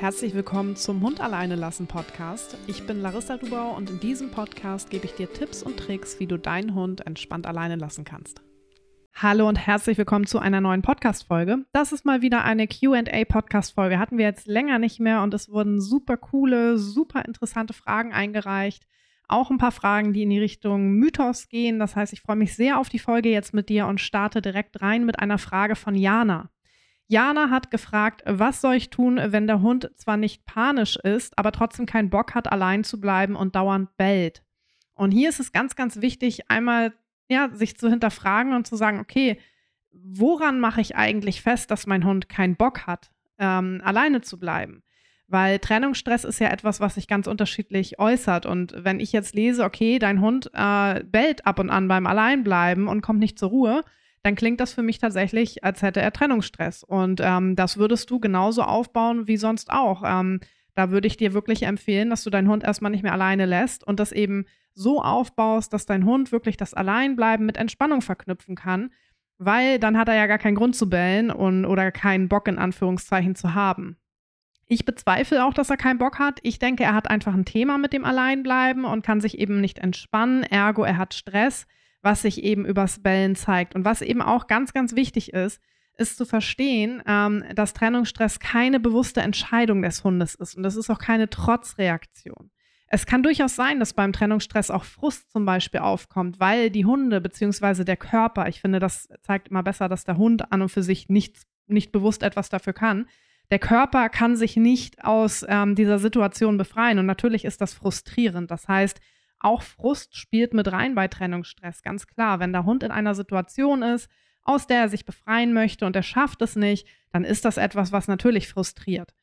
Herzlich willkommen zum Hund alleine lassen Podcast. Ich bin Larissa Dubau und in diesem Podcast gebe ich dir Tipps und Tricks, wie du deinen Hund entspannt alleine lassen kannst. Hallo und herzlich willkommen zu einer neuen Podcast-Folge. Das ist mal wieder eine QA-Podcast-Folge. Hatten wir jetzt länger nicht mehr und es wurden super coole, super interessante Fragen eingereicht. Auch ein paar Fragen, die in die Richtung Mythos gehen. Das heißt, ich freue mich sehr auf die Folge jetzt mit dir und starte direkt rein mit einer Frage von Jana. Jana hat gefragt, was soll ich tun, wenn der Hund zwar nicht panisch ist, aber trotzdem keinen Bock hat, allein zu bleiben und dauernd bellt. Und hier ist es ganz, ganz wichtig, einmal ja, sich zu hinterfragen und zu sagen, okay, woran mache ich eigentlich fest, dass mein Hund keinen Bock hat, ähm, alleine zu bleiben? Weil Trennungsstress ist ja etwas, was sich ganz unterschiedlich äußert. Und wenn ich jetzt lese, okay, dein Hund äh, bellt ab und an beim Alleinbleiben und kommt nicht zur Ruhe, dann klingt das für mich tatsächlich, als hätte er Trennungsstress. Und ähm, das würdest du genauso aufbauen wie sonst auch. Ähm, da würde ich dir wirklich empfehlen, dass du deinen Hund erstmal nicht mehr alleine lässt und das eben so aufbaust, dass dein Hund wirklich das Alleinbleiben mit Entspannung verknüpfen kann, weil dann hat er ja gar keinen Grund zu bellen und, oder keinen Bock in Anführungszeichen zu haben. Ich bezweifle auch, dass er keinen Bock hat. Ich denke, er hat einfach ein Thema mit dem Alleinbleiben und kann sich eben nicht entspannen. Ergo, er hat Stress was sich eben übers Bellen zeigt. Und was eben auch ganz, ganz wichtig ist, ist zu verstehen, ähm, dass Trennungsstress keine bewusste Entscheidung des Hundes ist. Und das ist auch keine Trotzreaktion. Es kann durchaus sein, dass beim Trennungsstress auch Frust zum Beispiel aufkommt, weil die Hunde bzw. der Körper, ich finde, das zeigt immer besser, dass der Hund an und für sich nicht, nicht bewusst etwas dafür kann. Der Körper kann sich nicht aus ähm, dieser Situation befreien und natürlich ist das frustrierend. Das heißt, auch Frust spielt mit rein bei Trennungsstress, ganz klar. Wenn der Hund in einer Situation ist, aus der er sich befreien möchte und er schafft es nicht, dann ist das etwas, was natürlich frustriert.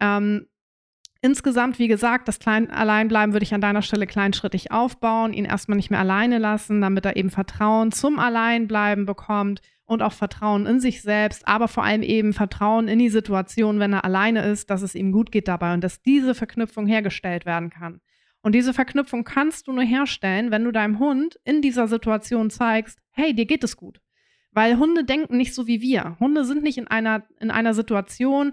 Ähm, insgesamt, wie gesagt, das Klein Alleinbleiben würde ich an deiner Stelle kleinschrittig aufbauen, ihn erstmal nicht mehr alleine lassen, damit er eben Vertrauen zum Alleinbleiben bekommt und auch Vertrauen in sich selbst, aber vor allem eben Vertrauen in die Situation, wenn er alleine ist, dass es ihm gut geht dabei und dass diese Verknüpfung hergestellt werden kann. Und diese Verknüpfung kannst du nur herstellen, wenn du deinem Hund in dieser Situation zeigst, hey, dir geht es gut. Weil Hunde denken nicht so wie wir. Hunde sind nicht in einer, in einer Situation,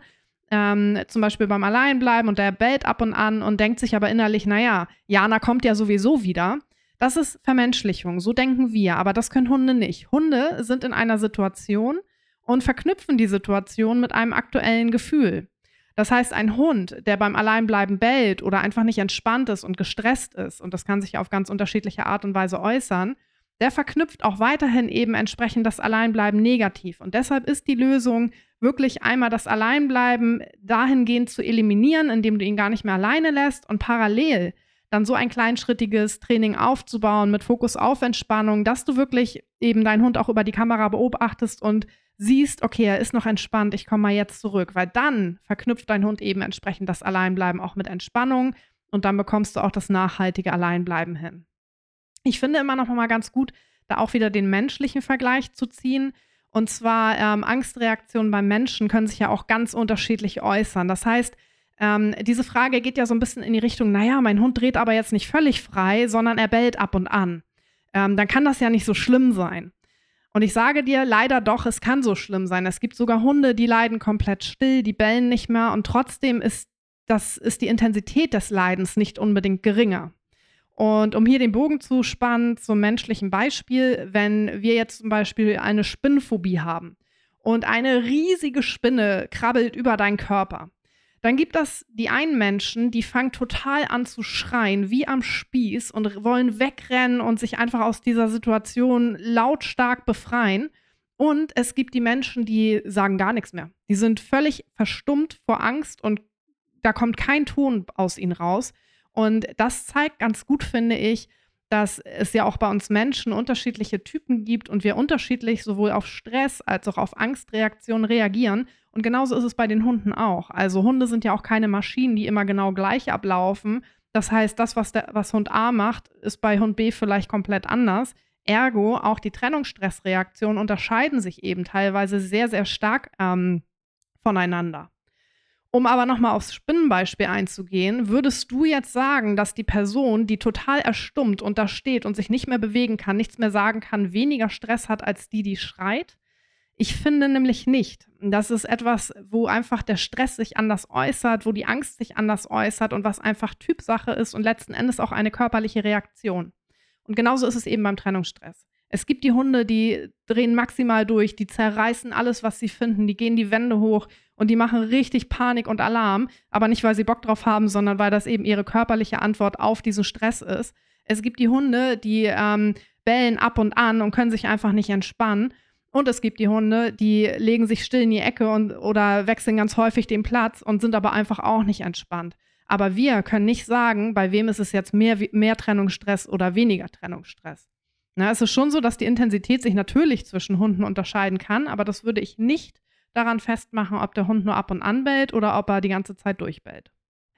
ähm, zum Beispiel beim Alleinbleiben und der bellt ab und an und denkt sich aber innerlich, naja, Jana kommt ja sowieso wieder. Das ist Vermenschlichung, so denken wir, aber das können Hunde nicht. Hunde sind in einer Situation und verknüpfen die Situation mit einem aktuellen Gefühl. Das heißt, ein Hund, der beim Alleinbleiben bellt oder einfach nicht entspannt ist und gestresst ist, und das kann sich auf ganz unterschiedliche Art und Weise äußern, der verknüpft auch weiterhin eben entsprechend das Alleinbleiben negativ. Und deshalb ist die Lösung wirklich einmal das Alleinbleiben dahingehend zu eliminieren, indem du ihn gar nicht mehr alleine lässt und parallel dann so ein kleinschrittiges Training aufzubauen mit Fokus auf Entspannung, dass du wirklich eben deinen Hund auch über die Kamera beobachtest und siehst, okay, er ist noch entspannt, ich komme mal jetzt zurück, weil dann verknüpft dein Hund eben entsprechend das Alleinbleiben auch mit Entspannung und dann bekommst du auch das nachhaltige Alleinbleiben hin. Ich finde immer noch mal ganz gut, da auch wieder den menschlichen Vergleich zu ziehen. Und zwar ähm, Angstreaktionen beim Menschen können sich ja auch ganz unterschiedlich äußern. Das heißt, ähm, diese Frage geht ja so ein bisschen in die Richtung, naja, mein Hund dreht aber jetzt nicht völlig frei, sondern er bellt ab und an. Ähm, dann kann das ja nicht so schlimm sein. Und ich sage dir leider doch, es kann so schlimm sein. Es gibt sogar Hunde, die leiden komplett still, die bellen nicht mehr und trotzdem ist, das, ist die Intensität des Leidens nicht unbedingt geringer. Und um hier den Bogen zu spannen zum menschlichen Beispiel, wenn wir jetzt zum Beispiel eine Spinnenphobie haben und eine riesige Spinne krabbelt über deinen Körper, dann gibt das die einen Menschen, die fangen total an zu schreien, wie am Spieß und wollen wegrennen und sich einfach aus dieser Situation lautstark befreien. Und es gibt die Menschen, die sagen gar nichts mehr. Die sind völlig verstummt vor Angst und da kommt kein Ton aus ihnen raus. Und das zeigt ganz gut, finde ich, dass es ja auch bei uns Menschen unterschiedliche Typen gibt und wir unterschiedlich sowohl auf Stress als auch auf Angstreaktionen reagieren. Und genauso ist es bei den Hunden auch. Also Hunde sind ja auch keine Maschinen, die immer genau gleich ablaufen. Das heißt, das, was, der, was Hund A macht, ist bei Hund B vielleicht komplett anders. Ergo, auch die Trennungsstressreaktionen unterscheiden sich eben teilweise sehr, sehr stark ähm, voneinander. Um aber nochmal aufs Spinnenbeispiel einzugehen, würdest du jetzt sagen, dass die Person, die total erstummt und da steht und sich nicht mehr bewegen kann, nichts mehr sagen kann, weniger Stress hat als die, die schreit? Ich finde nämlich nicht. Das ist etwas, wo einfach der Stress sich anders äußert, wo die Angst sich anders äußert und was einfach Typsache ist und letzten Endes auch eine körperliche Reaktion. Und genauso ist es eben beim Trennungsstress. Es gibt die Hunde, die drehen maximal durch, die zerreißen alles, was sie finden, die gehen die Wände hoch und die machen richtig Panik und Alarm, aber nicht, weil sie Bock drauf haben, sondern weil das eben ihre körperliche Antwort auf diesen Stress ist. Es gibt die Hunde, die ähm, bellen ab und an und können sich einfach nicht entspannen. Und es gibt die Hunde, die legen sich still in die Ecke und, oder wechseln ganz häufig den Platz und sind aber einfach auch nicht entspannt. Aber wir können nicht sagen, bei wem ist es jetzt mehr, mehr Trennungsstress oder weniger Trennungsstress. Na, es ist schon so, dass die Intensität sich natürlich zwischen Hunden unterscheiden kann, aber das würde ich nicht daran festmachen, ob der Hund nur ab und an bellt oder ob er die ganze Zeit durchbellt.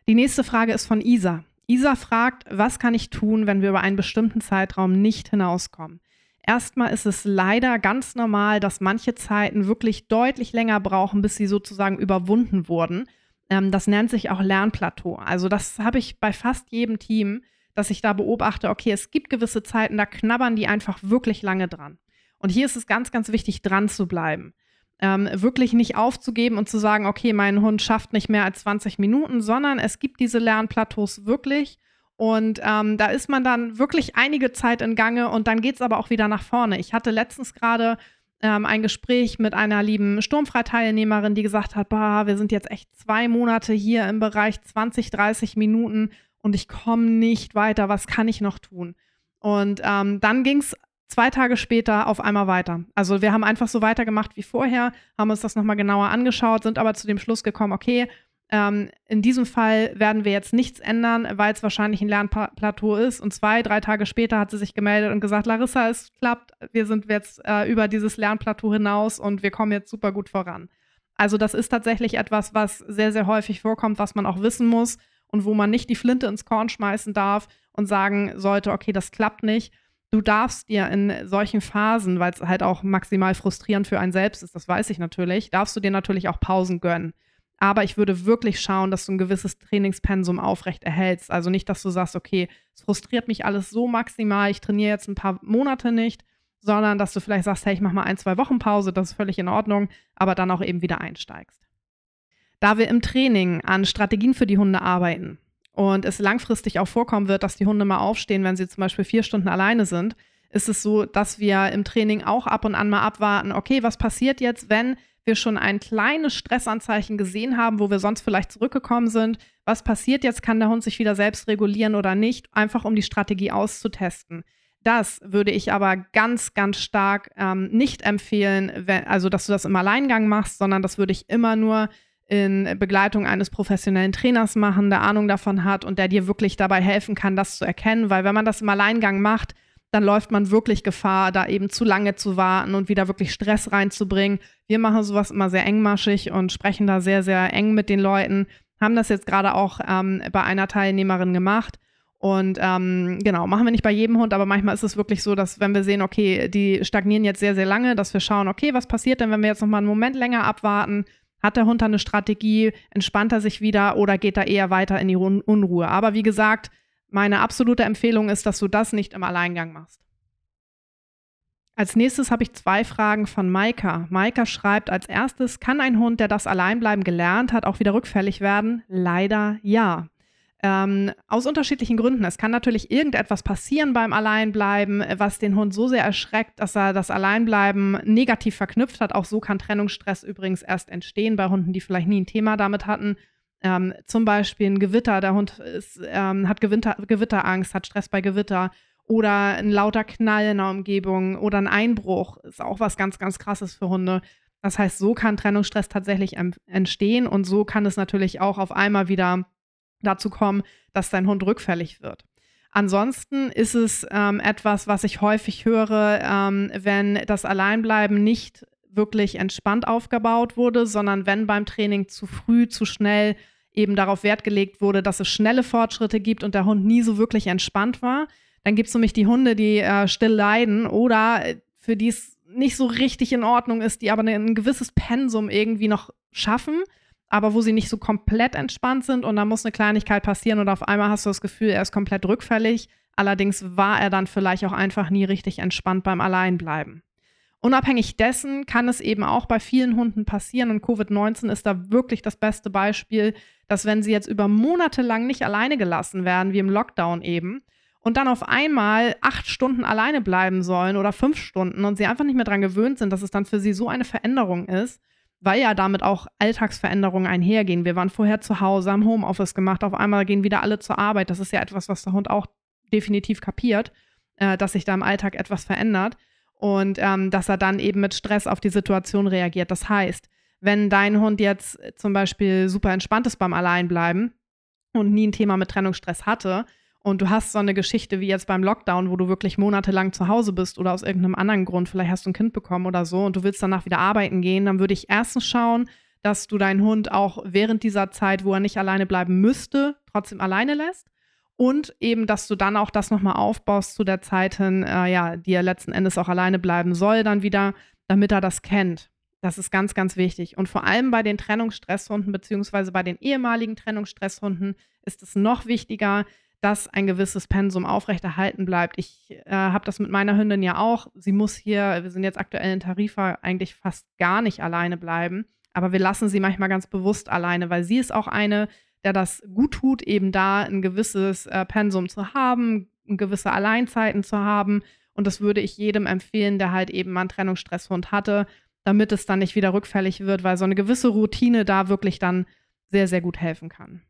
Die nächste Frage ist von Isa. Isa fragt, was kann ich tun, wenn wir über einen bestimmten Zeitraum nicht hinauskommen? Erstmal ist es leider ganz normal, dass manche Zeiten wirklich deutlich länger brauchen, bis sie sozusagen überwunden wurden. Ähm, das nennt sich auch Lernplateau. Also das habe ich bei fast jedem Team, dass ich da beobachte, okay, es gibt gewisse Zeiten, da knabbern die einfach wirklich lange dran. Und hier ist es ganz, ganz wichtig, dran zu bleiben. Ähm, wirklich nicht aufzugeben und zu sagen, okay, mein Hund schafft nicht mehr als 20 Minuten, sondern es gibt diese Lernplateaus wirklich. Und ähm, da ist man dann wirklich einige Zeit in Gange und dann geht es aber auch wieder nach vorne. Ich hatte letztens gerade ähm, ein Gespräch mit einer lieben Sturmfreiteilnehmerin, die gesagt hat, bah, wir sind jetzt echt zwei Monate hier im Bereich 20, 30 Minuten und ich komme nicht weiter, was kann ich noch tun? Und ähm, dann ging es zwei Tage später auf einmal weiter. Also wir haben einfach so weitergemacht wie vorher, haben uns das nochmal genauer angeschaut, sind aber zu dem Schluss gekommen, okay, ähm, in diesem Fall werden wir jetzt nichts ändern, weil es wahrscheinlich ein Lernplateau ist. Und zwei, drei Tage später hat sie sich gemeldet und gesagt, Larissa, es klappt, wir sind jetzt äh, über dieses Lernplateau hinaus und wir kommen jetzt super gut voran. Also das ist tatsächlich etwas, was sehr, sehr häufig vorkommt, was man auch wissen muss und wo man nicht die Flinte ins Korn schmeißen darf und sagen sollte, okay, das klappt nicht. Du darfst dir in solchen Phasen, weil es halt auch maximal frustrierend für einen selbst ist, das weiß ich natürlich, darfst du dir natürlich auch Pausen gönnen. Aber ich würde wirklich schauen, dass du ein gewisses Trainingspensum aufrecht erhältst. Also nicht, dass du sagst, okay, es frustriert mich alles so maximal, ich trainiere jetzt ein paar Monate nicht, sondern dass du vielleicht sagst, hey, ich mache mal ein, zwei Wochen Pause, das ist völlig in Ordnung, aber dann auch eben wieder einsteigst. Da wir im Training an Strategien für die Hunde arbeiten und es langfristig auch vorkommen wird, dass die Hunde mal aufstehen, wenn sie zum Beispiel vier Stunden alleine sind, ist es so, dass wir im Training auch ab und an mal abwarten, okay, was passiert jetzt, wenn wir schon ein kleines Stressanzeichen gesehen haben, wo wir sonst vielleicht zurückgekommen sind. Was passiert jetzt? Kann der Hund sich wieder selbst regulieren oder nicht? Einfach um die Strategie auszutesten. Das würde ich aber ganz, ganz stark ähm, nicht empfehlen, wenn, also dass du das im Alleingang machst, sondern das würde ich immer nur in Begleitung eines professionellen Trainers machen, der Ahnung davon hat und der dir wirklich dabei helfen kann, das zu erkennen. Weil wenn man das im Alleingang macht, dann läuft man wirklich Gefahr, da eben zu lange zu warten und wieder wirklich Stress reinzubringen. Wir machen sowas immer sehr engmaschig und sprechen da sehr, sehr eng mit den Leuten. Haben das jetzt gerade auch ähm, bei einer Teilnehmerin gemacht. Und ähm, genau, machen wir nicht bei jedem Hund, aber manchmal ist es wirklich so, dass wenn wir sehen, okay, die stagnieren jetzt sehr, sehr lange, dass wir schauen, okay, was passiert denn, wenn wir jetzt nochmal einen Moment länger abwarten? Hat der Hund da eine Strategie? Entspannt er sich wieder oder geht er eher weiter in die Unruhe? Aber wie gesagt, meine absolute Empfehlung ist, dass du das nicht im Alleingang machst. Als nächstes habe ich zwei Fragen von Maika. Maika schreibt als erstes, kann ein Hund, der das Alleinbleiben gelernt hat, auch wieder rückfällig werden? Leider ja. Ähm, aus unterschiedlichen Gründen. Es kann natürlich irgendetwas passieren beim Alleinbleiben, was den Hund so sehr erschreckt, dass er das Alleinbleiben negativ verknüpft hat. Auch so kann Trennungsstress übrigens erst entstehen bei Hunden, die vielleicht nie ein Thema damit hatten. Ähm, zum Beispiel ein Gewitter, der Hund ist, ähm, hat Gewitter, Gewitterangst, hat Stress bei Gewitter oder ein lauter Knall in der Umgebung oder ein Einbruch ist auch was ganz, ganz krasses für Hunde. Das heißt, so kann Trennungsstress tatsächlich entstehen und so kann es natürlich auch auf einmal wieder dazu kommen, dass dein Hund rückfällig wird. Ansonsten ist es ähm, etwas, was ich häufig höre, ähm, wenn das Alleinbleiben nicht wirklich entspannt aufgebaut wurde, sondern wenn beim Training zu früh, zu schnell eben darauf Wert gelegt wurde, dass es schnelle Fortschritte gibt und der Hund nie so wirklich entspannt war. Dann gibt es nämlich die Hunde, die äh, still leiden oder äh, für die es nicht so richtig in Ordnung ist, die aber ein gewisses Pensum irgendwie noch schaffen aber wo sie nicht so komplett entspannt sind und da muss eine Kleinigkeit passieren und auf einmal hast du das Gefühl, er ist komplett rückfällig. Allerdings war er dann vielleicht auch einfach nie richtig entspannt beim Alleinbleiben. Unabhängig dessen kann es eben auch bei vielen Hunden passieren und Covid-19 ist da wirklich das beste Beispiel, dass wenn sie jetzt über Monate lang nicht alleine gelassen werden, wie im Lockdown eben, und dann auf einmal acht Stunden alleine bleiben sollen oder fünf Stunden und sie einfach nicht mehr daran gewöhnt sind, dass es dann für sie so eine Veränderung ist, weil ja damit auch Alltagsveränderungen einhergehen. Wir waren vorher zu Hause, haben Homeoffice gemacht, auf einmal gehen wieder alle zur Arbeit. Das ist ja etwas, was der Hund auch definitiv kapiert, äh, dass sich da im Alltag etwas verändert und ähm, dass er dann eben mit Stress auf die Situation reagiert. Das heißt, wenn dein Hund jetzt zum Beispiel super entspannt ist beim Alleinbleiben und nie ein Thema mit Trennungsstress hatte, und du hast so eine Geschichte wie jetzt beim Lockdown, wo du wirklich monatelang zu Hause bist oder aus irgendeinem anderen Grund, vielleicht hast du ein Kind bekommen oder so und du willst danach wieder arbeiten gehen, dann würde ich erstens schauen, dass du deinen Hund auch während dieser Zeit, wo er nicht alleine bleiben müsste, trotzdem alleine lässt. Und eben, dass du dann auch das nochmal aufbaust zu der Zeit hin, äh, ja, die er letzten Endes auch alleine bleiben soll, dann wieder, damit er das kennt. Das ist ganz, ganz wichtig. Und vor allem bei den Trennungsstresshunden, beziehungsweise bei den ehemaligen Trennungsstresshunden, ist es noch wichtiger, dass ein gewisses Pensum aufrechterhalten bleibt. Ich äh, habe das mit meiner Hündin ja auch. Sie muss hier, wir sind jetzt aktuell in Tarifa, eigentlich fast gar nicht alleine bleiben. Aber wir lassen sie manchmal ganz bewusst alleine, weil sie ist auch eine, der das gut tut, eben da ein gewisses äh, Pensum zu haben, gewisse Alleinzeiten zu haben. Und das würde ich jedem empfehlen, der halt eben mal einen Trennungsstresshund hatte, damit es dann nicht wieder rückfällig wird, weil so eine gewisse Routine da wirklich dann sehr, sehr gut helfen kann.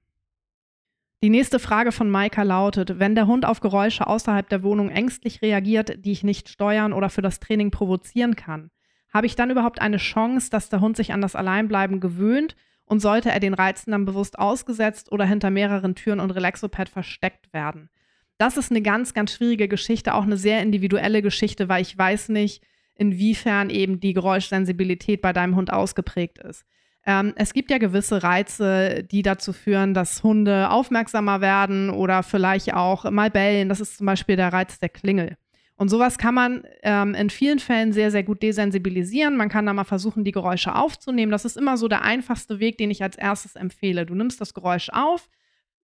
Die nächste Frage von Maika lautet, wenn der Hund auf Geräusche außerhalb der Wohnung ängstlich reagiert, die ich nicht steuern oder für das Training provozieren kann, habe ich dann überhaupt eine Chance, dass der Hund sich an das Alleinbleiben gewöhnt und sollte er den Reizen dann bewusst ausgesetzt oder hinter mehreren Türen und Relaxopad versteckt werden? Das ist eine ganz, ganz schwierige Geschichte, auch eine sehr individuelle Geschichte, weil ich weiß nicht, inwiefern eben die Geräuschsensibilität bei deinem Hund ausgeprägt ist. Ähm, es gibt ja gewisse Reize, die dazu führen, dass Hunde aufmerksamer werden oder vielleicht auch mal bellen. Das ist zum Beispiel der Reiz der Klingel. Und sowas kann man ähm, in vielen Fällen sehr, sehr gut desensibilisieren. Man kann da mal versuchen, die Geräusche aufzunehmen. Das ist immer so der einfachste Weg, den ich als erstes empfehle. Du nimmst das Geräusch auf,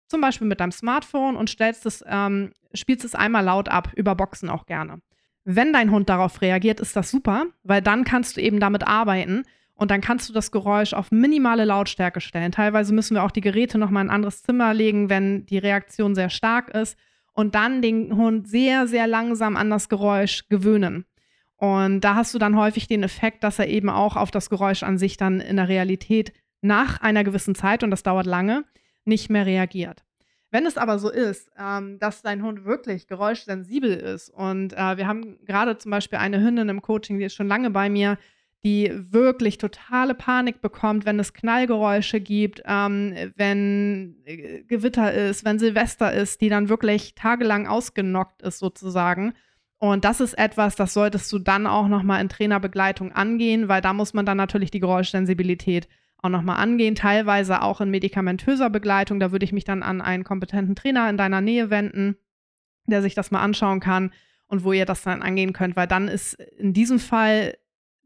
zum Beispiel mit deinem Smartphone und stellst es, ähm, spielst es einmal laut ab, über Boxen auch gerne. Wenn dein Hund darauf reagiert, ist das super, weil dann kannst du eben damit arbeiten und dann kannst du das Geräusch auf minimale Lautstärke stellen. Teilweise müssen wir auch die Geräte nochmal in ein anderes Zimmer legen, wenn die Reaktion sehr stark ist. Und dann den Hund sehr, sehr langsam an das Geräusch gewöhnen. Und da hast du dann häufig den Effekt, dass er eben auch auf das Geräusch an sich dann in der Realität nach einer gewissen Zeit, und das dauert lange, nicht mehr reagiert. Wenn es aber so ist, ähm, dass dein Hund wirklich geräuschsensibel ist und äh, wir haben gerade zum Beispiel eine Hündin im Coaching, die ist schon lange bei mir, die wirklich totale Panik bekommt, wenn es Knallgeräusche gibt, ähm, wenn äh, Gewitter ist, wenn Silvester ist, die dann wirklich tagelang ausgenockt ist sozusagen. Und das ist etwas, das solltest du dann auch nochmal in Trainerbegleitung angehen, weil da muss man dann natürlich die Geräuschsensibilität auch nochmal angehen, teilweise auch in medikamentöser Begleitung. Da würde ich mich dann an einen kompetenten Trainer in deiner Nähe wenden, der sich das mal anschauen kann und wo ihr das dann angehen könnt, weil dann ist in diesem Fall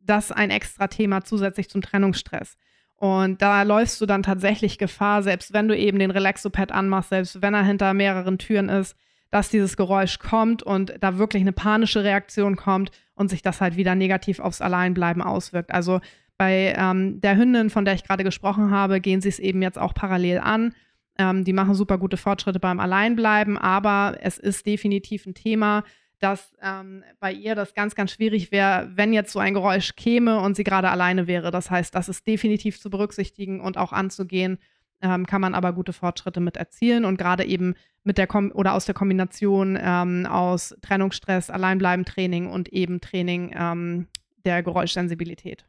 das ein extra Thema zusätzlich zum Trennungsstress. Und da läufst du dann tatsächlich Gefahr, selbst wenn du eben den Relaxopad anmachst, selbst wenn er hinter mehreren Türen ist, dass dieses Geräusch kommt und da wirklich eine panische Reaktion kommt und sich das halt wieder negativ aufs Alleinbleiben auswirkt. Also bei ähm, der Hündin, von der ich gerade gesprochen habe, gehen sie es eben jetzt auch parallel an. Ähm, die machen super gute Fortschritte beim Alleinbleiben, aber es ist definitiv ein Thema, dass ähm, bei ihr das ganz, ganz schwierig wäre, wenn jetzt so ein Geräusch käme und sie gerade alleine wäre. Das heißt, das ist definitiv zu berücksichtigen und auch anzugehen, ähm, kann man aber gute Fortschritte mit erzielen und gerade eben mit der Kom oder aus der Kombination ähm, aus Trennungsstress, Alleinbleiben, Training und eben Training ähm, der Geräuschsensibilität.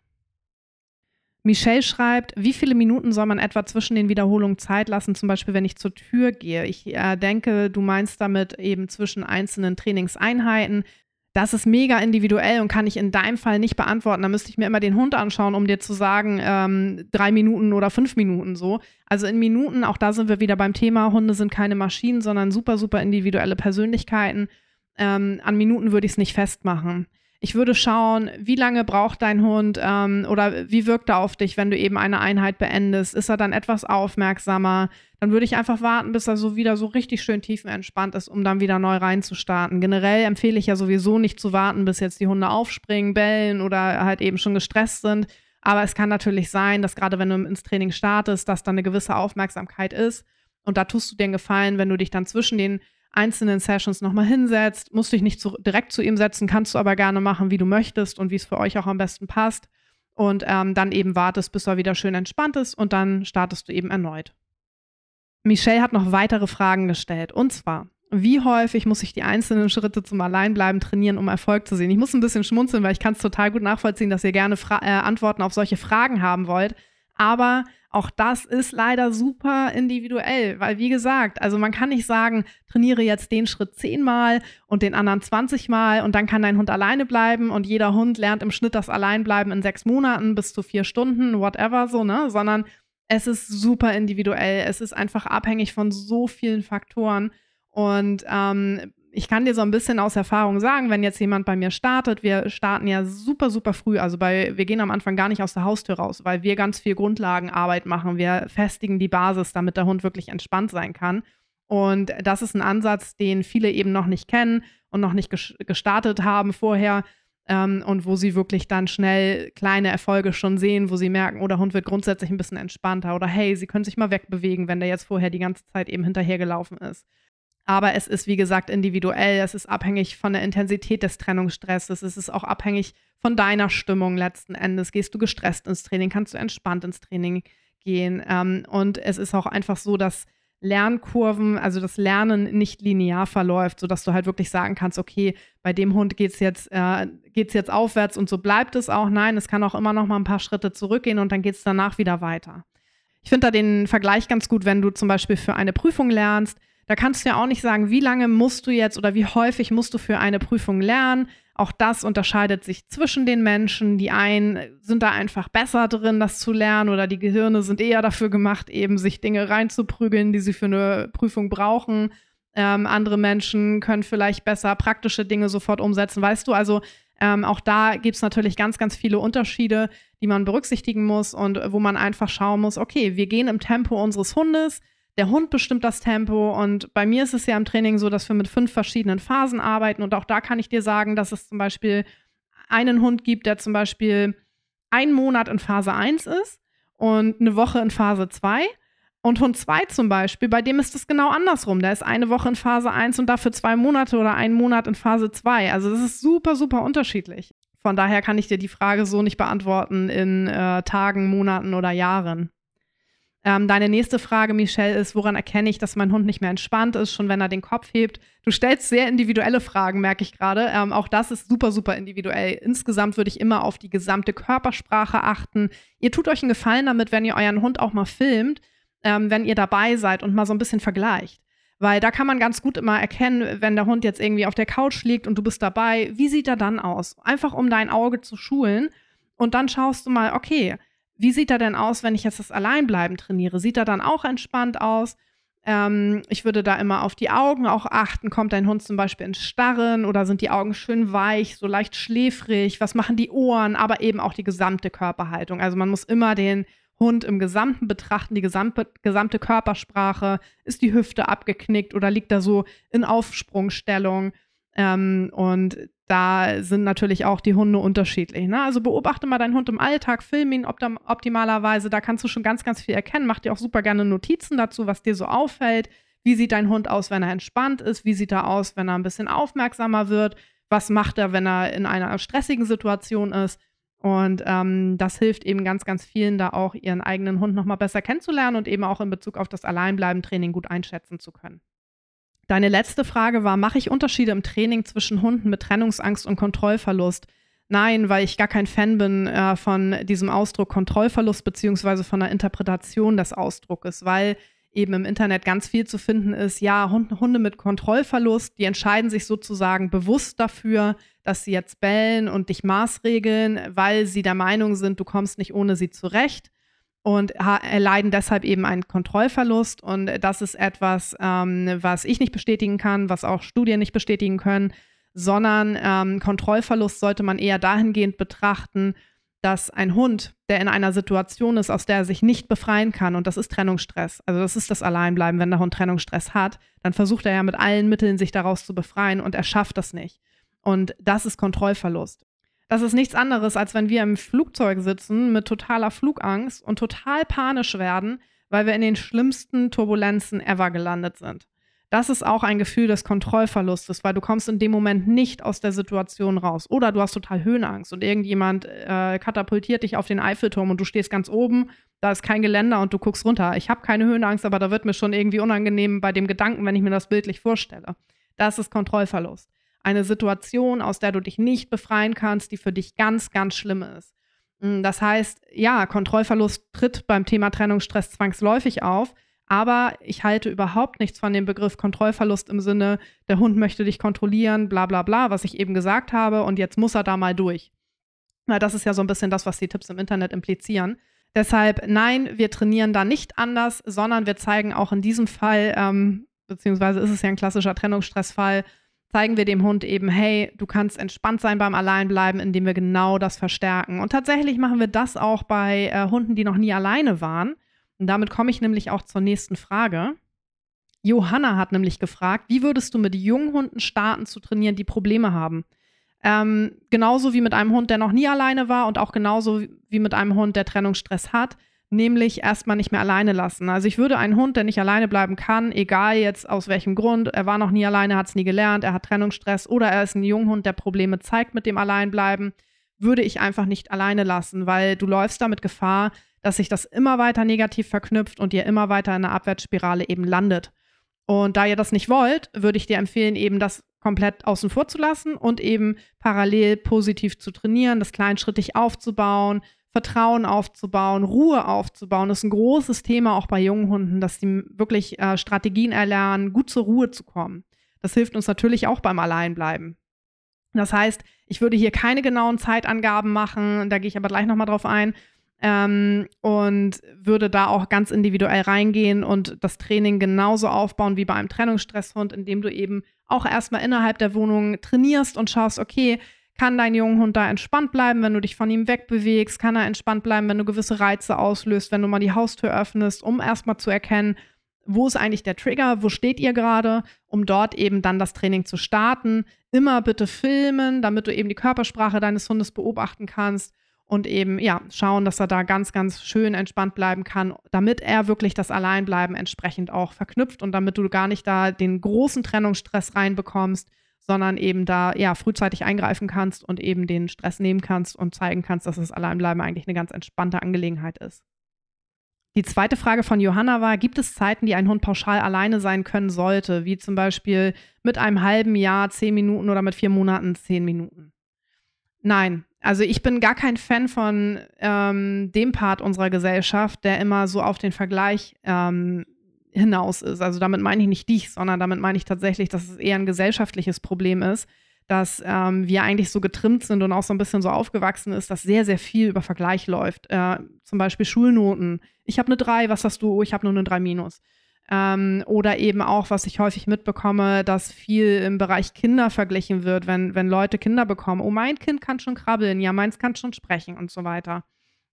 Michelle schreibt, wie viele Minuten soll man etwa zwischen den Wiederholungen Zeit lassen, zum Beispiel wenn ich zur Tür gehe? Ich äh, denke, du meinst damit eben zwischen einzelnen Trainingseinheiten. Das ist mega individuell und kann ich in deinem Fall nicht beantworten. Da müsste ich mir immer den Hund anschauen, um dir zu sagen, ähm, drei Minuten oder fünf Minuten so. Also in Minuten, auch da sind wir wieder beim Thema, Hunde sind keine Maschinen, sondern super, super individuelle Persönlichkeiten. Ähm, an Minuten würde ich es nicht festmachen. Ich würde schauen, wie lange braucht dein Hund ähm, oder wie wirkt er auf dich, wenn du eben eine Einheit beendest? Ist er dann etwas aufmerksamer? Dann würde ich einfach warten, bis er so wieder so richtig schön tiefenentspannt ist, um dann wieder neu reinzustarten. Generell empfehle ich ja sowieso nicht zu warten, bis jetzt die Hunde aufspringen, bellen oder halt eben schon gestresst sind. Aber es kann natürlich sein, dass gerade wenn du ins Training startest, dass da eine gewisse Aufmerksamkeit ist. Und da tust du dir einen Gefallen, wenn du dich dann zwischen den einzelnen Sessions nochmal hinsetzt. Musst dich nicht zu, direkt zu ihm setzen, kannst du aber gerne machen, wie du möchtest und wie es für euch auch am besten passt. Und ähm, dann eben wartest, bis er wieder schön entspannt ist und dann startest du eben erneut. Michelle hat noch weitere Fragen gestellt. Und zwar, wie häufig muss ich die einzelnen Schritte zum Alleinbleiben trainieren, um Erfolg zu sehen? Ich muss ein bisschen schmunzeln, weil ich kann es total gut nachvollziehen, dass ihr gerne Fra äh, Antworten auf solche Fragen haben wollt. Aber auch das ist leider super individuell, weil wie gesagt, also man kann nicht sagen, trainiere jetzt den Schritt zehnmal und den anderen 20 Mal und dann kann dein Hund alleine bleiben und jeder Hund lernt im Schnitt das Alleinbleiben in sechs Monaten bis zu vier Stunden, whatever so, ne? Sondern es ist super individuell. Es ist einfach abhängig von so vielen Faktoren. Und ähm, ich kann dir so ein bisschen aus Erfahrung sagen, wenn jetzt jemand bei mir startet, wir starten ja super, super früh. Also bei, wir gehen am Anfang gar nicht aus der Haustür raus, weil wir ganz viel Grundlagenarbeit machen. Wir festigen die Basis, damit der Hund wirklich entspannt sein kann. Und das ist ein Ansatz, den viele eben noch nicht kennen und noch nicht gestartet haben vorher. Ähm, und wo sie wirklich dann schnell kleine Erfolge schon sehen, wo sie merken, oh, der Hund wird grundsätzlich ein bisschen entspannter oder hey, sie können sich mal wegbewegen, wenn der jetzt vorher die ganze Zeit eben hinterhergelaufen ist. Aber es ist, wie gesagt, individuell. Es ist abhängig von der Intensität des Trennungsstresses. Es ist auch abhängig von deiner Stimmung letzten Endes. Gehst du gestresst ins Training? Kannst du entspannt ins Training gehen? Ähm, und es ist auch einfach so, dass Lernkurven, also das Lernen nicht linear verläuft, sodass du halt wirklich sagen kannst, okay, bei dem Hund geht es jetzt, äh, jetzt aufwärts und so bleibt es auch. Nein, es kann auch immer noch mal ein paar Schritte zurückgehen und dann geht es danach wieder weiter. Ich finde da den Vergleich ganz gut, wenn du zum Beispiel für eine Prüfung lernst da kannst du ja auch nicht sagen, wie lange musst du jetzt oder wie häufig musst du für eine Prüfung lernen. Auch das unterscheidet sich zwischen den Menschen. Die einen sind da einfach besser drin, das zu lernen, oder die Gehirne sind eher dafür gemacht, eben sich Dinge reinzuprügeln, die sie für eine Prüfung brauchen. Ähm, andere Menschen können vielleicht besser praktische Dinge sofort umsetzen. Weißt du, also ähm, auch da gibt es natürlich ganz, ganz viele Unterschiede, die man berücksichtigen muss und wo man einfach schauen muss, okay, wir gehen im Tempo unseres Hundes der Hund bestimmt das Tempo. Und bei mir ist es ja im Training so, dass wir mit fünf verschiedenen Phasen arbeiten. Und auch da kann ich dir sagen, dass es zum Beispiel einen Hund gibt, der zum Beispiel einen Monat in Phase 1 ist und eine Woche in Phase 2. Und Hund 2 zum Beispiel, bei dem ist es genau andersrum. Der ist eine Woche in Phase 1 und dafür zwei Monate oder einen Monat in Phase 2. Also das ist super, super unterschiedlich. Von daher kann ich dir die Frage so nicht beantworten in äh, Tagen, Monaten oder Jahren. Ähm, deine nächste Frage, Michelle, ist, woran erkenne ich, dass mein Hund nicht mehr entspannt ist, schon wenn er den Kopf hebt? Du stellst sehr individuelle Fragen, merke ich gerade. Ähm, auch das ist super, super individuell. Insgesamt würde ich immer auf die gesamte Körpersprache achten. Ihr tut euch einen Gefallen damit, wenn ihr euren Hund auch mal filmt, ähm, wenn ihr dabei seid und mal so ein bisschen vergleicht. Weil da kann man ganz gut immer erkennen, wenn der Hund jetzt irgendwie auf der Couch liegt und du bist dabei, wie sieht er dann aus? Einfach um dein Auge zu schulen. Und dann schaust du mal, okay, wie sieht er denn aus, wenn ich jetzt das Alleinbleiben trainiere? Sieht er dann auch entspannt aus? Ähm, ich würde da immer auf die Augen auch achten. Kommt dein Hund zum Beispiel ins Starren oder sind die Augen schön weich, so leicht schläfrig? Was machen die Ohren? Aber eben auch die gesamte Körperhaltung. Also man muss immer den Hund im Gesamten betrachten, die gesamte, gesamte Körpersprache. Ist die Hüfte abgeknickt oder liegt er so in Aufsprungstellung? Ähm, und da sind natürlich auch die Hunde unterschiedlich. Ne? Also beobachte mal deinen Hund im Alltag, film ihn optim optimalerweise. Da kannst du schon ganz, ganz viel erkennen. Mach dir auch super gerne Notizen dazu, was dir so auffällt. Wie sieht dein Hund aus, wenn er entspannt ist? Wie sieht er aus, wenn er ein bisschen aufmerksamer wird? Was macht er, wenn er in einer stressigen Situation ist? Und ähm, das hilft eben ganz, ganz vielen, da auch ihren eigenen Hund nochmal besser kennenzulernen und eben auch in Bezug auf das Alleinbleiben-Training gut einschätzen zu können. Deine letzte Frage war, mache ich Unterschiede im Training zwischen Hunden mit Trennungsangst und Kontrollverlust? Nein, weil ich gar kein Fan bin äh, von diesem Ausdruck Kontrollverlust beziehungsweise von der Interpretation des Ausdruckes, weil eben im Internet ganz viel zu finden ist, ja, Hunde mit Kontrollverlust, die entscheiden sich sozusagen bewusst dafür, dass sie jetzt bellen und dich maßregeln, weil sie der Meinung sind, du kommst nicht ohne sie zurecht und erleiden deshalb eben einen Kontrollverlust. Und das ist etwas, ähm, was ich nicht bestätigen kann, was auch Studien nicht bestätigen können, sondern ähm, Kontrollverlust sollte man eher dahingehend betrachten, dass ein Hund, der in einer Situation ist, aus der er sich nicht befreien kann, und das ist Trennungsstress, also das ist das Alleinbleiben, wenn der Hund Trennungsstress hat, dann versucht er ja mit allen Mitteln, sich daraus zu befreien und er schafft das nicht. Und das ist Kontrollverlust. Das ist nichts anderes, als wenn wir im Flugzeug sitzen mit totaler Flugangst und total panisch werden, weil wir in den schlimmsten Turbulenzen ever gelandet sind. Das ist auch ein Gefühl des Kontrollverlustes, weil du kommst in dem Moment nicht aus der Situation raus. Oder du hast total Höhenangst und irgendjemand äh, katapultiert dich auf den Eiffelturm und du stehst ganz oben, da ist kein Geländer und du guckst runter. Ich habe keine Höhenangst, aber da wird mir schon irgendwie unangenehm bei dem Gedanken, wenn ich mir das bildlich vorstelle. Das ist Kontrollverlust. Eine Situation, aus der du dich nicht befreien kannst, die für dich ganz, ganz schlimm ist. Hm, das heißt, ja, Kontrollverlust tritt beim Thema Trennungsstress zwangsläufig auf. Aber ich halte überhaupt nichts von dem Begriff Kontrollverlust im Sinne, der Hund möchte dich kontrollieren, bla bla bla, was ich eben gesagt habe, und jetzt muss er da mal durch. Na, das ist ja so ein bisschen das, was die Tipps im Internet implizieren. Deshalb, nein, wir trainieren da nicht anders, sondern wir zeigen auch in diesem Fall, ähm, beziehungsweise ist es ja ein klassischer Trennungsstressfall, zeigen wir dem Hund eben, hey, du kannst entspannt sein beim Alleinbleiben, indem wir genau das verstärken. Und tatsächlich machen wir das auch bei äh, Hunden, die noch nie alleine waren. Und damit komme ich nämlich auch zur nächsten Frage. Johanna hat nämlich gefragt, wie würdest du mit jungen Hunden starten zu trainieren, die Probleme haben? Ähm, genauso wie mit einem Hund, der noch nie alleine war und auch genauso wie mit einem Hund, der Trennungsstress hat, nämlich erstmal nicht mehr alleine lassen. Also ich würde einen Hund, der nicht alleine bleiben kann, egal jetzt aus welchem Grund, er war noch nie alleine, hat es nie gelernt, er hat Trennungsstress oder er ist ein Junghund, der Probleme zeigt mit dem Alleinbleiben, würde ich einfach nicht alleine lassen, weil du läufst damit Gefahr, dass sich das immer weiter negativ verknüpft und ihr immer weiter in einer Abwärtsspirale eben landet. Und da ihr das nicht wollt, würde ich dir empfehlen, eben das komplett außen vor zu lassen und eben parallel positiv zu trainieren, das kleinschrittig aufzubauen, Vertrauen aufzubauen, Ruhe aufzubauen. Ist ein großes Thema auch bei jungen Hunden, dass sie wirklich äh, Strategien erlernen, gut zur Ruhe zu kommen. Das hilft uns natürlich auch beim Alleinbleiben. Das heißt, ich würde hier keine genauen Zeitangaben machen, da gehe ich aber gleich nochmal drauf ein, ähm, und würde da auch ganz individuell reingehen und das Training genauso aufbauen wie bei einem Trennungsstresshund, indem du eben auch erstmal innerhalb der Wohnung trainierst und schaust, okay, kann dein Junghund da entspannt bleiben, wenn du dich von ihm wegbewegst? Kann er entspannt bleiben, wenn du gewisse Reize auslöst, wenn du mal die Haustür öffnest, um erstmal zu erkennen, wo ist eigentlich der Trigger, wo steht ihr gerade, um dort eben dann das Training zu starten. Immer bitte filmen, damit du eben die Körpersprache deines Hundes beobachten kannst und eben, ja, schauen, dass er da ganz, ganz schön entspannt bleiben kann, damit er wirklich das Alleinbleiben entsprechend auch verknüpft und damit du gar nicht da den großen Trennungsstress reinbekommst, sondern eben da, ja, frühzeitig eingreifen kannst und eben den Stress nehmen kannst und zeigen kannst, dass das Alleinbleiben eigentlich eine ganz entspannte Angelegenheit ist. Die zweite Frage von Johanna war, gibt es Zeiten, die ein Hund pauschal alleine sein können sollte, wie zum Beispiel mit einem halben Jahr zehn Minuten oder mit vier Monaten zehn Minuten? Nein, also ich bin gar kein Fan von ähm, dem Part unserer Gesellschaft, der immer so auf den Vergleich ähm, hinaus ist. Also damit meine ich nicht dich, sondern damit meine ich tatsächlich, dass es eher ein gesellschaftliches Problem ist, dass ähm, wir eigentlich so getrimmt sind und auch so ein bisschen so aufgewachsen ist, dass sehr, sehr viel über Vergleich läuft. Äh, zum Beispiel Schulnoten. Ich habe eine 3, was hast du? Ich habe nur eine 3 minus. Ähm, oder eben auch, was ich häufig mitbekomme, dass viel im Bereich Kinder verglichen wird, wenn, wenn Leute Kinder bekommen. Oh, mein Kind kann schon krabbeln, ja, meins kann schon sprechen und so weiter.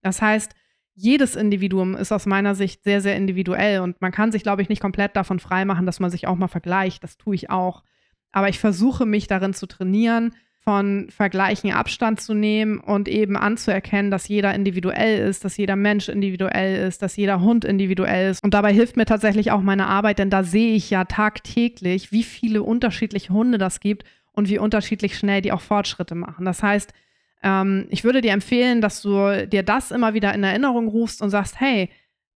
Das heißt, jedes Individuum ist aus meiner Sicht sehr, sehr individuell und man kann sich, glaube ich, nicht komplett davon freimachen, dass man sich auch mal vergleicht. Das tue ich auch. Aber ich versuche mich darin zu trainieren, von Vergleichen Abstand zu nehmen und eben anzuerkennen, dass jeder individuell ist, dass jeder Mensch individuell ist, dass jeder Hund individuell ist. Und dabei hilft mir tatsächlich auch meine Arbeit, denn da sehe ich ja tagtäglich, wie viele unterschiedliche Hunde das gibt und wie unterschiedlich schnell die auch Fortschritte machen. Das heißt, ähm, ich würde dir empfehlen, dass du dir das immer wieder in Erinnerung rufst und sagst, hey,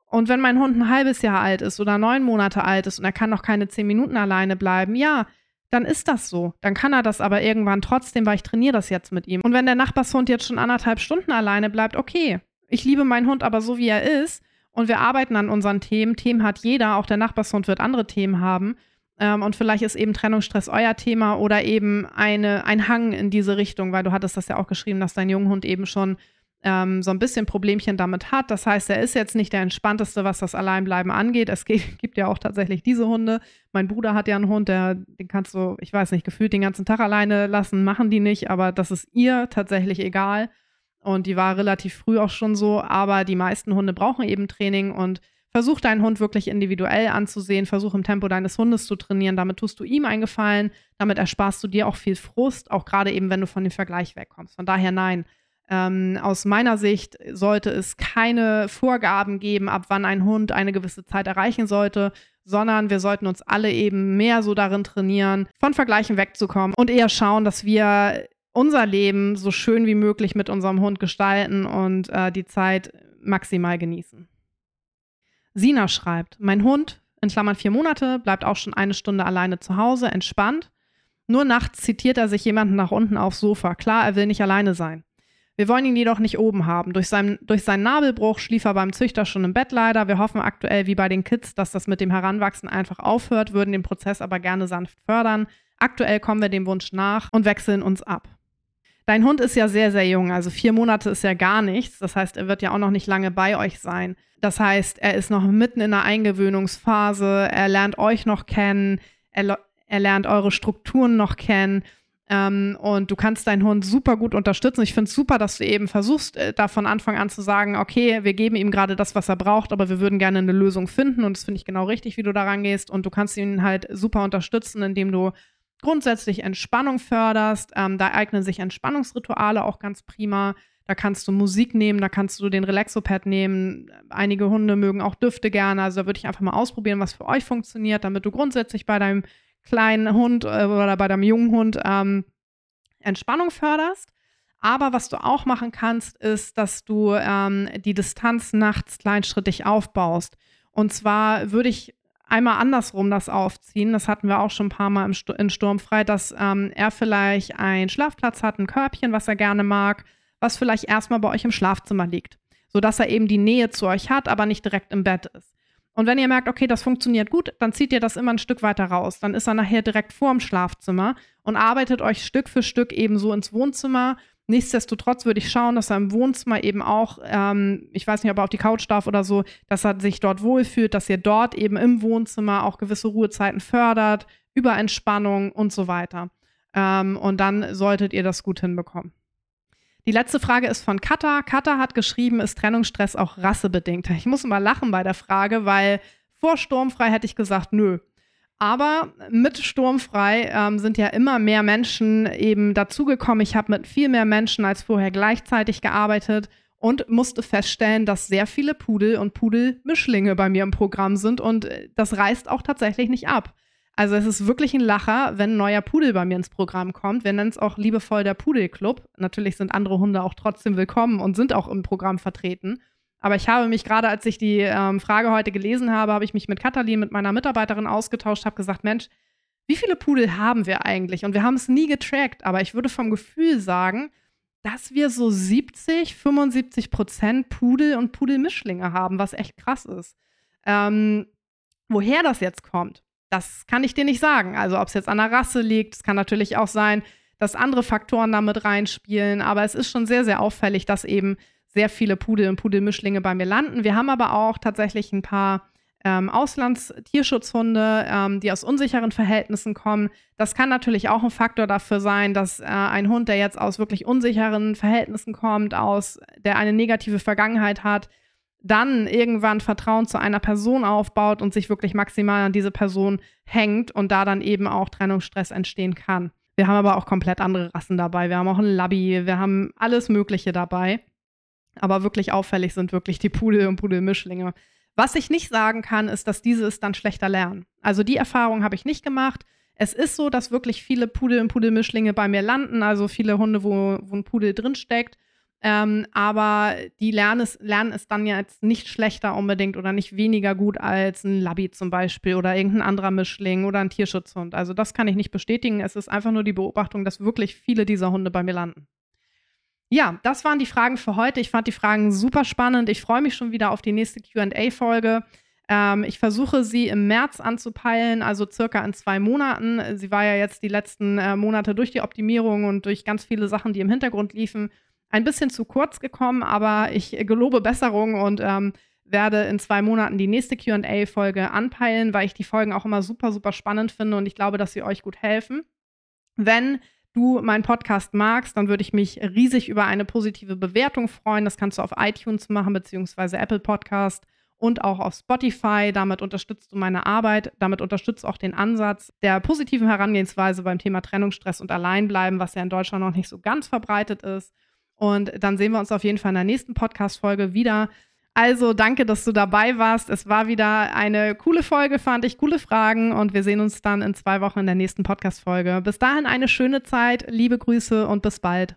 und wenn mein Hund ein halbes Jahr alt ist oder neun Monate alt ist und er kann noch keine zehn Minuten alleine bleiben, ja, dann ist das so. Dann kann er das aber irgendwann trotzdem, weil ich trainiere das jetzt mit ihm. Und wenn der Nachbarshund jetzt schon anderthalb Stunden alleine bleibt, okay. Ich liebe meinen Hund aber so, wie er ist. Und wir arbeiten an unseren Themen. Themen hat jeder, auch der Nachbarshund wird andere Themen haben. Ähm, und vielleicht ist eben Trennungsstress euer Thema oder eben eine, ein Hang in diese Richtung, weil du hattest das ja auch geschrieben, dass dein Junghund eben schon ähm, so ein bisschen Problemchen damit hat. Das heißt, er ist jetzt nicht der entspannteste, was das Alleinbleiben angeht. Es geht, gibt ja auch tatsächlich diese Hunde. Mein Bruder hat ja einen Hund, der, den kannst du, ich weiß nicht, gefühlt den ganzen Tag alleine lassen, machen die nicht, aber das ist ihr tatsächlich egal. Und die war relativ früh auch schon so, aber die meisten Hunde brauchen eben Training und versuch deinen Hund wirklich individuell anzusehen, versuch im Tempo deines Hundes zu trainieren. Damit tust du ihm einen Gefallen, damit ersparst du dir auch viel Frust, auch gerade eben, wenn du von dem Vergleich wegkommst. Von daher nein. Ähm, aus meiner Sicht sollte es keine Vorgaben geben, ab wann ein Hund eine gewisse Zeit erreichen sollte, sondern wir sollten uns alle eben mehr so darin trainieren, von Vergleichen wegzukommen und eher schauen, dass wir unser Leben so schön wie möglich mit unserem Hund gestalten und äh, die Zeit maximal genießen. Sina schreibt, mein Hund, in Klammern vier Monate, bleibt auch schon eine Stunde alleine zu Hause, entspannt. Nur nachts zitiert er sich jemanden nach unten aufs Sofa. Klar, er will nicht alleine sein. Wir wollen ihn jedoch nicht oben haben. Durch, sein, durch seinen Nabelbruch schlief er beim Züchter schon im Bett leider. Wir hoffen aktuell, wie bei den Kids, dass das mit dem Heranwachsen einfach aufhört, würden den Prozess aber gerne sanft fördern. Aktuell kommen wir dem Wunsch nach und wechseln uns ab. Dein Hund ist ja sehr, sehr jung, also vier Monate ist ja gar nichts. Das heißt, er wird ja auch noch nicht lange bei euch sein. Das heißt, er ist noch mitten in der Eingewöhnungsphase, er lernt euch noch kennen, er, er lernt eure Strukturen noch kennen. Ähm, und du kannst deinen Hund super gut unterstützen. Ich finde es super, dass du eben versuchst, äh, da von Anfang an zu sagen, okay, wir geben ihm gerade das, was er braucht, aber wir würden gerne eine Lösung finden. Und das finde ich genau richtig, wie du da rangehst. Und du kannst ihn halt super unterstützen, indem du grundsätzlich Entspannung förderst. Ähm, da eignen sich Entspannungsrituale auch ganz prima. Da kannst du Musik nehmen, da kannst du den Relaxopad nehmen. Einige Hunde mögen auch Düfte gerne. Also da würde ich einfach mal ausprobieren, was für euch funktioniert, damit du grundsätzlich bei deinem kleinen Hund äh, oder bei deinem jungen Hund ähm, Entspannung förderst. Aber was du auch machen kannst, ist, dass du ähm, die Distanz nachts kleinschrittig aufbaust. Und zwar würde ich einmal andersrum das aufziehen. Das hatten wir auch schon ein paar Mal St in Sturmfrei, dass ähm, er vielleicht einen Schlafplatz hat, ein Körbchen, was er gerne mag, was vielleicht erstmal bei euch im Schlafzimmer liegt, sodass er eben die Nähe zu euch hat, aber nicht direkt im Bett ist. Und wenn ihr merkt, okay, das funktioniert gut, dann zieht ihr das immer ein Stück weiter raus. Dann ist er nachher direkt vorm Schlafzimmer und arbeitet euch Stück für Stück eben so ins Wohnzimmer. Nichtsdestotrotz würde ich schauen, dass er im Wohnzimmer eben auch, ähm, ich weiß nicht, ob er auf die Couch darf oder so, dass er sich dort wohlfühlt, dass ihr dort eben im Wohnzimmer auch gewisse Ruhezeiten fördert, über und so weiter. Ähm, und dann solltet ihr das gut hinbekommen. Die letzte Frage ist von Katha. Katha hat geschrieben, ist Trennungsstress auch rassebedingt? Ich muss immer lachen bei der Frage, weil vor Sturmfrei hätte ich gesagt, nö. Aber mit Sturmfrei ähm, sind ja immer mehr Menschen eben dazugekommen. Ich habe mit viel mehr Menschen als vorher gleichzeitig gearbeitet und musste feststellen, dass sehr viele Pudel und Pudelmischlinge bei mir im Programm sind und äh, das reißt auch tatsächlich nicht ab. Also es ist wirklich ein Lacher, wenn ein neuer Pudel bei mir ins Programm kommt. Wir nennen es auch liebevoll der Pudelclub. Natürlich sind andere Hunde auch trotzdem willkommen und sind auch im Programm vertreten. Aber ich habe mich gerade, als ich die ähm, Frage heute gelesen habe, habe ich mich mit Katalin, mit meiner Mitarbeiterin ausgetauscht, habe gesagt, Mensch, wie viele Pudel haben wir eigentlich? Und wir haben es nie getrackt, aber ich würde vom Gefühl sagen, dass wir so 70, 75 Prozent Pudel und Pudelmischlinge haben, was echt krass ist. Ähm, woher das jetzt kommt, das kann ich dir nicht sagen. Also ob es jetzt an der Rasse liegt, es kann natürlich auch sein, dass andere Faktoren damit reinspielen, aber es ist schon sehr, sehr auffällig, dass eben sehr viele Pudel und Pudelmischlinge bei mir landen. Wir haben aber auch tatsächlich ein paar ähm, Auslandstierschutzhunde, ähm, die aus unsicheren Verhältnissen kommen. Das kann natürlich auch ein Faktor dafür sein, dass äh, ein Hund, der jetzt aus wirklich unsicheren Verhältnissen kommt, aus der eine negative Vergangenheit hat, dann irgendwann Vertrauen zu einer Person aufbaut und sich wirklich maximal an diese Person hängt und da dann eben auch Trennungsstress entstehen kann. Wir haben aber auch komplett andere Rassen dabei. Wir haben auch einen Labby, wir haben alles Mögliche dabei. Aber wirklich auffällig sind wirklich die Pudel und Pudelmischlinge. Was ich nicht sagen kann, ist, dass diese es dann schlechter lernen. Also die Erfahrung habe ich nicht gemacht. Es ist so, dass wirklich viele Pudel und Pudelmischlinge bei mir landen, also viele Hunde, wo, wo ein Pudel drinsteckt. Ähm, aber die lernen es, lernen es dann ja jetzt nicht schlechter unbedingt oder nicht weniger gut als ein Labby zum Beispiel oder irgendein anderer Mischling oder ein Tierschutzhund. Also das kann ich nicht bestätigen. Es ist einfach nur die Beobachtung, dass wirklich viele dieser Hunde bei mir landen. Ja, das waren die Fragen für heute. Ich fand die Fragen super spannend. Ich freue mich schon wieder auf die nächste QA-Folge. Ähm, ich versuche sie im März anzupeilen, also circa in zwei Monaten. Sie war ja jetzt die letzten äh, Monate durch die Optimierung und durch ganz viele Sachen, die im Hintergrund liefen, ein bisschen zu kurz gekommen, aber ich gelobe Besserung und ähm, werde in zwei Monaten die nächste QA-Folge anpeilen, weil ich die Folgen auch immer super, super spannend finde und ich glaube, dass sie euch gut helfen. Wenn du meinen Podcast magst, dann würde ich mich riesig über eine positive Bewertung freuen. Das kannst du auf iTunes machen, beziehungsweise Apple Podcast und auch auf Spotify. Damit unterstützt du meine Arbeit, damit unterstützt auch den Ansatz der positiven Herangehensweise beim Thema Trennungsstress und Alleinbleiben, was ja in Deutschland noch nicht so ganz verbreitet ist. Und dann sehen wir uns auf jeden Fall in der nächsten Podcast-Folge wieder. Also danke, dass du dabei warst. Es war wieder eine coole Folge, fand ich, coole Fragen und wir sehen uns dann in zwei Wochen in der nächsten Podcast-Folge. Bis dahin eine schöne Zeit, liebe Grüße und bis bald.